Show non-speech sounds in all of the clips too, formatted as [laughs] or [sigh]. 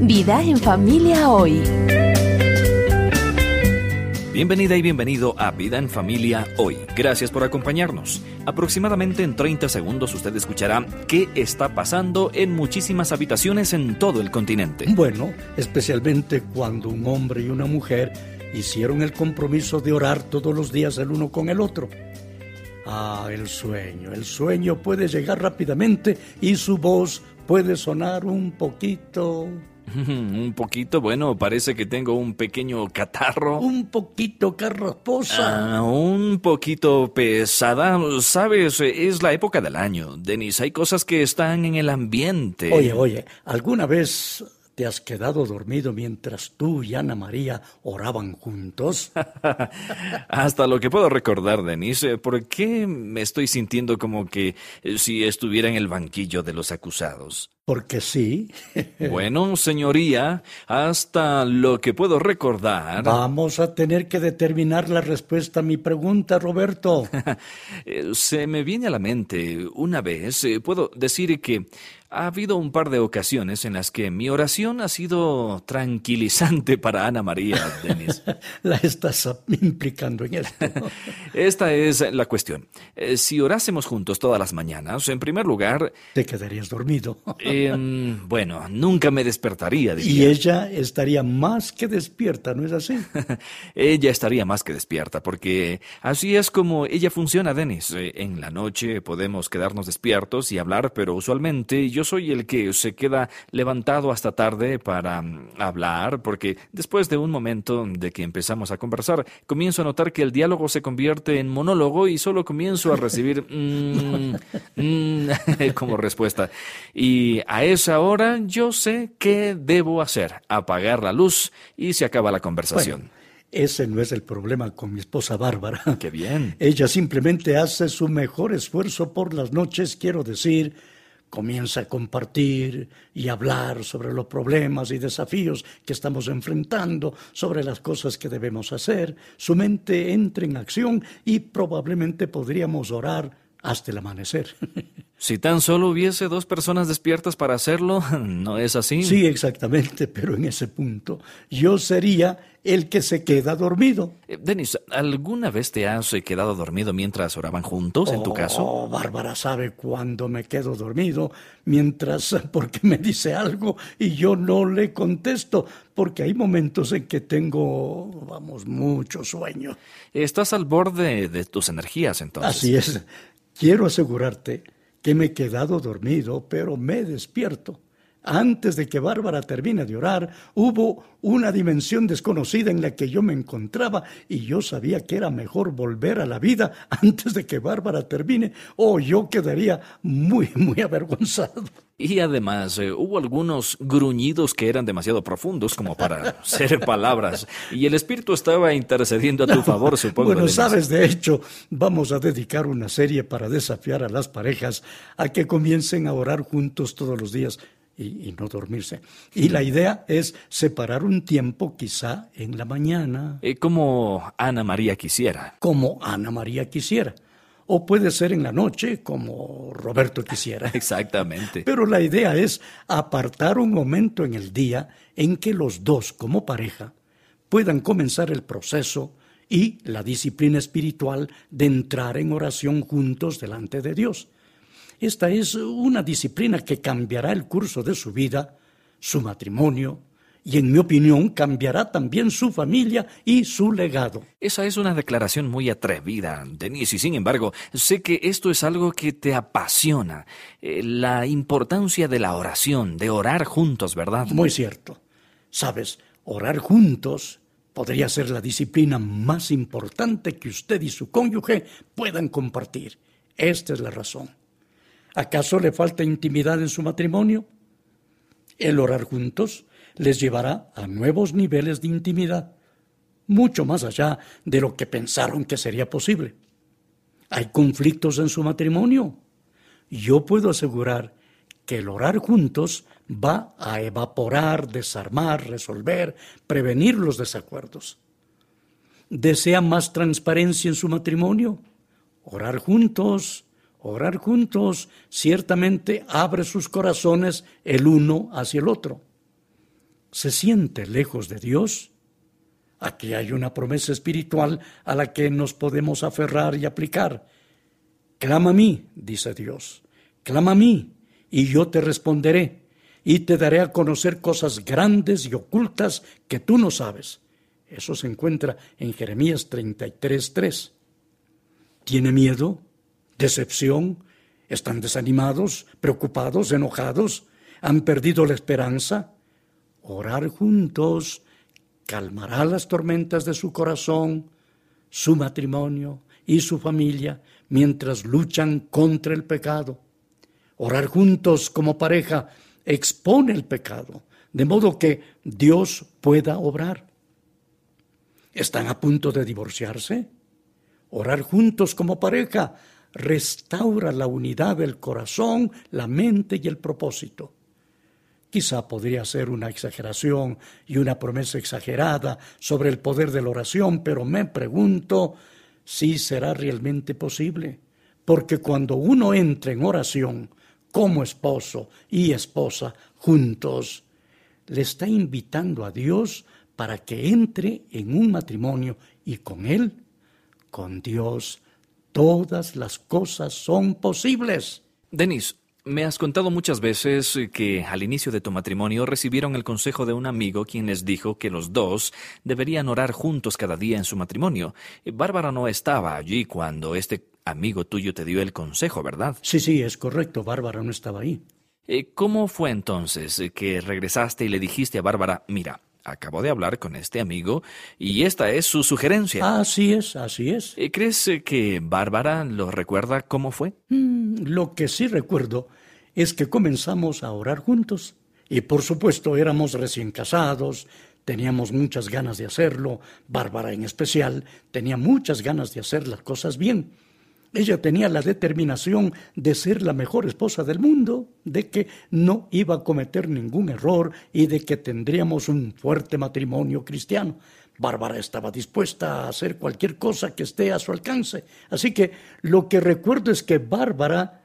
Vida en familia hoy. Bienvenida y bienvenido a Vida en Familia hoy. Gracias por acompañarnos. Aproximadamente en 30 segundos usted escuchará qué está pasando en muchísimas habitaciones en todo el continente. Bueno, especialmente cuando un hombre y una mujer hicieron el compromiso de orar todos los días el uno con el otro. Ah, el sueño. El sueño puede llegar rápidamente y su voz puede sonar un poquito [laughs] Un poquito, bueno, parece que tengo un pequeño catarro. Un poquito carrasposa. Ah, un poquito pesada. Sabes, es la época del año. Denis, hay cosas que están en el ambiente. Oye, oye, ¿alguna vez ¿Te has quedado dormido mientras tú y Ana María oraban juntos? [laughs] Hasta lo que puedo recordar, Denise, ¿por qué me estoy sintiendo como que eh, si estuviera en el banquillo de los acusados? Porque sí. bueno, señoría, hasta lo que puedo recordar. Vamos a tener que determinar la respuesta a mi pregunta, Roberto. [laughs] Eh, se me viene a la mente una vez, eh, puedo decir que ha habido un par de ocasiones en las que mi oración ha sido tranquilizante [laughs] para Ana María, Denis. [laughs] la estás implicando en esto. Esta es la cuestión. Eh, si orásemos juntos todas las mañanas, en primer lugar... Te quedarías dormido. Bueno, nunca me despertaría. Y ella estaría más que despierta, ¿no es así? [laughs] ella estaría más que despierta, porque así es como ella funciona, Denis. Eh, en la noche podemos quedarnos despiertos y hablar, pero usualmente yo soy el que se queda levantado hasta tarde para mm, hablar, porque después de un momento de que empezamos a conversar, comienzo a notar que el diálogo se convierte en monólogo y solo comienzo a recibir [laughs] mm, mm, [laughs] como respuesta. Y a esa hora yo sé qué debo hacer, apagar la luz y se acaba la conversación. Ese no es el problema con mi esposa Bárbara. [laughs] Qué bien. Ella simplemente hace su mejor esfuerzo por las noches, quiero decir, comienza a compartir y hablar sobre los problemas y desafíos que estamos enfrentando, sobre las cosas que debemos hacer, su mente entra en acción y probablemente podríamos orar hasta el amanecer. [laughs] Si tan solo hubiese dos personas despiertas para hacerlo, [laughs] ¿no es así? Sí, exactamente, pero en ese punto yo sería el que se queda dormido. Eh, Denis, ¿alguna vez te has quedado dormido mientras oraban juntos, en tu caso? Oh, Bárbara sabe cuándo me quedo dormido, mientras, [laughs] porque me dice algo y yo no le contesto, porque hay momentos en que tengo, vamos, mucho sueño. Estás al borde de tus energías, entonces. Así es. Quiero asegurarte que me he quedado dormido, pero me despierto. Antes de que Bárbara termine de orar, hubo una dimensión desconocida en la que yo me encontraba y yo sabía que era mejor volver a la vida antes de que Bárbara termine o yo quedaría muy, muy avergonzado. Y además eh, hubo algunos gruñidos que eran demasiado profundos como para [laughs] ser palabras y el Espíritu estaba intercediendo a tu favor, supongo. Bueno, sabes, de hecho, vamos a dedicar una serie para desafiar a las parejas a que comiencen a orar juntos todos los días y, no dormirse. Y la idea es separar un tiempo quizá en la mañana. Eh, como Ana María quisiera. Como Ana María quisiera. O puede ser en la noche, como Roberto quisiera. [laughs] Exactamente. Pero la idea es apartar un momento en el día en que los dos, como pareja, puedan comenzar el proceso y la disciplina espiritual de entrar en oración juntos delante de Dios. Esta es una disciplina que cambiará el curso de su vida, su matrimonio, y en mi opinión cambiará también su familia y su legado. Esa es una declaración muy atrevida, Denise, y sin embargo, sé que esto es algo que te apasiona, eh, la importancia de la oración, de orar juntos, ¿verdad? Muy cierto. Sabes, orar juntos podría ser la disciplina más importante que usted y su cónyuge puedan compartir. Esta es la razón. ¿Acaso le falta intimidad en su matrimonio? El orar juntos les llevará a nuevos niveles de intimidad, mucho más allá de lo que pensaron que sería posible. ¿Hay conflictos en su matrimonio? Yo puedo asegurar que el orar juntos va a evaporar, desarmar, resolver, prevenir los desacuerdos. ¿Desea más transparencia en su matrimonio? Orar juntos Orar juntos ciertamente abre sus corazones el uno hacia el otro. se siente lejos de Dios, aquí hay una promesa espiritual a la que nos podemos aferrar y aplicar. Clama a mí, dice Dios, clama a mí, y yo te responderé, y te daré a conocer cosas grandes y ocultas que tú no sabes. Eso se encuentra en Jeremías 33.3. ¿Tiene miedo? ¿Decepción? ¿Están desanimados, preocupados, enojados? ¿Han perdido la esperanza? Orar juntos calmará las tormentas de su corazón, su matrimonio y su familia mientras luchan contra el pecado. Orar juntos como pareja expone el pecado, de modo que Dios pueda obrar. ¿Están a punto de divorciarse? Orar juntos como pareja restaura la unidad del corazón, la mente y el propósito. Quizá podría ser una exageración y una promesa exagerada sobre el poder de la oración, pero me pregunto si será realmente posible. Porque cuando uno entra en oración como esposo y esposa juntos, le está invitando a Dios para que entre en un matrimonio y con Él, con Dios, todas las cosas son posibles. Denis, me has contado muchas veces que al inicio de tu matrimonio recibieron el consejo de un amigo quien les dijo que los dos deberían orar juntos cada día en su matrimonio. Bárbara no estaba allí cuando este amigo tuyo te dio el consejo, ¿verdad? Sí, sí, es correcto. Bárbara no estaba ahí. Eh, ¿Cómo fue entonces que regresaste y le dijiste a Bárbara, mira, acabo de hablar con este amigo y esta es su sugerencia? Así es, así es. Eh, ¿Crees que Bárbara lo recuerda cómo fue? Mm, lo que sí recuerdo es que comenzamos a orar juntos. Y por supuesto éramos recién casados, teníamos muchas ganas de hacerlo, Bárbara en especial tenía muchas ganas de hacer las cosas bien. Ella tenía la determinación de ser la mejor esposa del mundo, de que no iba a cometer ningún error y de que tendríamos un fuerte matrimonio cristiano. Bárbara estaba dispuesta a hacer cualquier cosa que esté a su alcance. Así que lo que recuerdo es que Bárbara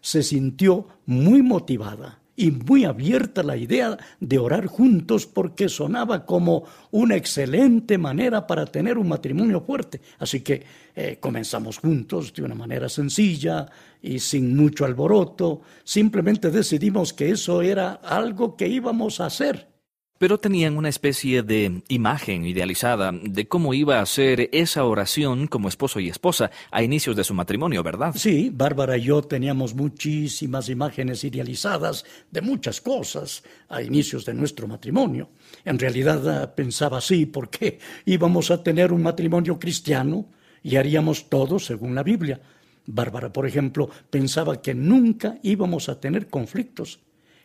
se sintió muy motivada y muy abierta la idea de orar juntos porque sonaba como una excelente manera para tener un matrimonio fuerte. Así que eh, comenzamos juntos de una manera sencilla y sin mucho alboroto. Simplemente decidimos que eso era algo que íbamos a hacer pero tenían una especie de imagen idealizada de cómo iba a ser esa oración como esposo y esposa a inicios de su matrimonio, ¿verdad? Sí, Bárbara y yo teníamos muchísimas imágenes idealizadas de muchas cosas a inicios de nuestro matrimonio. En realidad ah, pensaba así porque íbamos a tener un matrimonio cristiano y haríamos todo según la Biblia. Bárbara, por ejemplo, pensaba que nunca íbamos a tener conflictos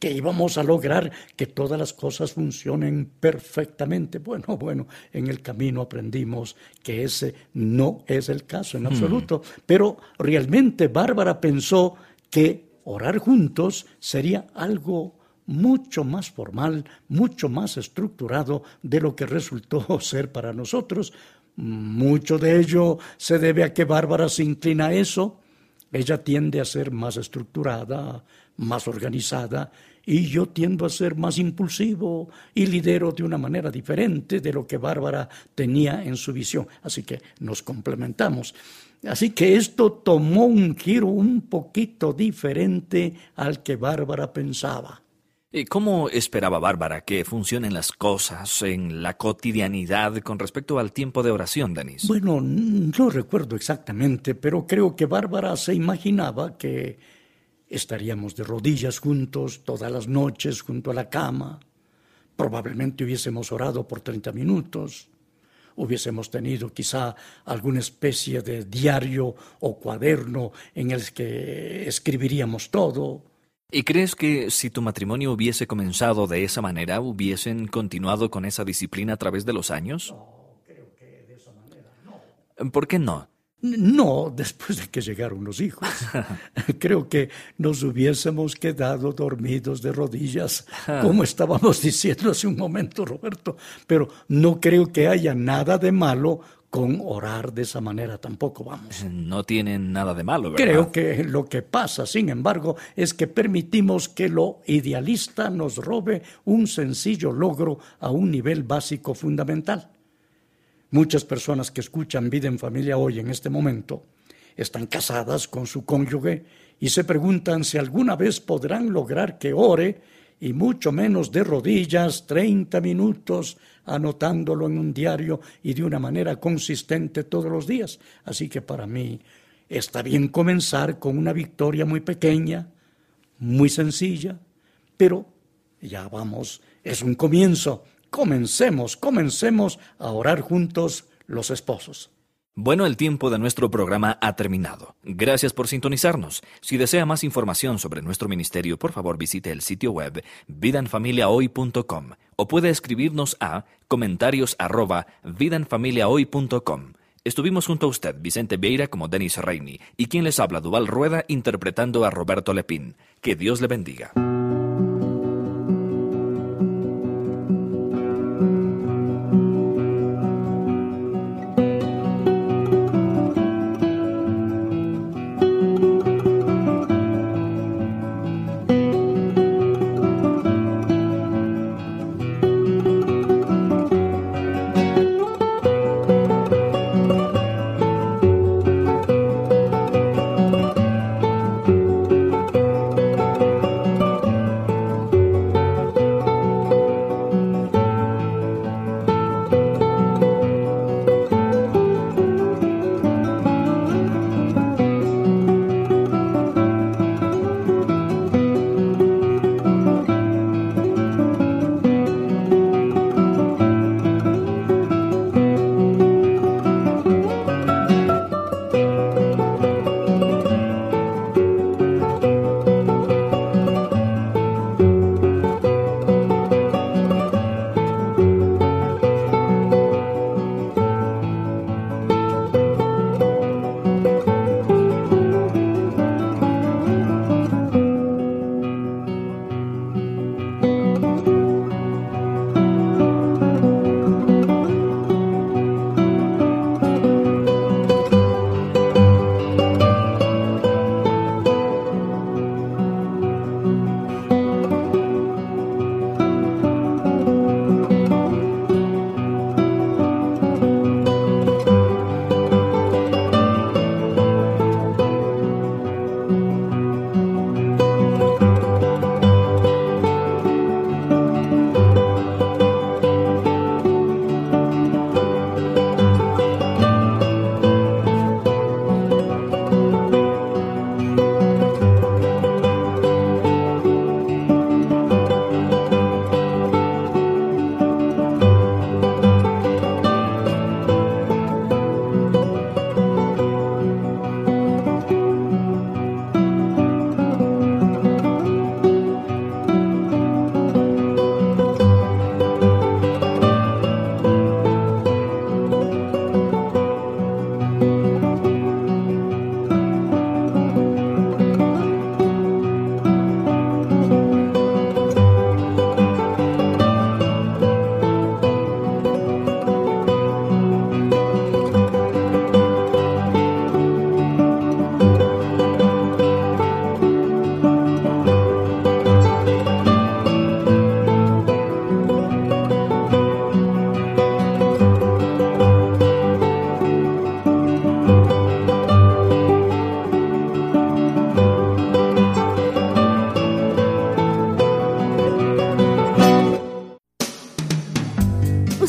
que íbamos a lograr que todas las cosas funcionen perfectamente. Bueno, bueno, en el camino aprendimos que ese no es el caso en hmm. absoluto, pero realmente Bárbara pensó que orar juntos sería algo mucho más formal, mucho más estructurado de lo que resultó [laughs] ser para nosotros. Mucho de ello se debe a que Bárbara se inclina a eso. Ella tiende a ser más estructurada, más organizada y yo tiendo a ser más impulsivo y lidero de una manera diferente de lo que Bárbara tenía en su visión. Así que nos complementamos. Así que esto tomó un giro un poquito diferente al que Bárbara pensaba. ¿Y ¿Cómo esperaba Bárbara que funcionen las cosas en la cotidianidad con respecto al tiempo de oración, Denis? Bueno, no recuerdo exactamente, pero creo que Bárbara se imaginaba que estaríamos de rodillas juntos todas las noches junto a la cama. Probablemente hubiésemos orado por 30 minutos. Hubiésemos tenido quizá alguna especie de diario o cuaderno en el que escribiríamos todo. ¿Y crees que si tu matrimonio hubiese comenzado de esa manera, hubiesen continuado con esa disciplina a través de los años? No, creo que de esa manera no. ¿Por qué no? No, después de que llegaron los hijos. [laughs] Creo que nos hubiésemos quedado dormidos de rodillas, como estábamos diciendo hace un momento, Roberto. Pero no creo que haya nada de malo con orar de esa manera tampoco vamos. No tienen nada de malo, ¿verdad? Creo que lo que pasa, sin embargo, es que permitimos que lo idealista nos robe un sencillo logro a un nivel básico fundamental. Muchas personas que escuchan vida en familia hoy en este momento están casadas con su cónyuge y se preguntan si alguna vez podrán lograr que ore y mucho menos de rodillas 30 minutos anotándolo en un diario y de una manera consistente todos los días. Así que para mí está bien comenzar con una victoria muy pequeña, muy sencilla, pero ya vamos, es un comienzo. Comencemos, comencemos a orar juntos los esposos. Bueno, el tiempo de nuestro programa ha terminado. Gracias por sintonizarnos. Si desea más información sobre nuestro ministerio, por favor visite el sitio web vidanfamiliahoy.com o puede escribirnos a comentarios arroba vidanfamiliahoy.com. Estuvimos junto a usted, Vicente Vieira, como Denis Reini, y quien les habla, Duval Rueda, interpretando a Roberto Lepín. Que Dios le bendiga.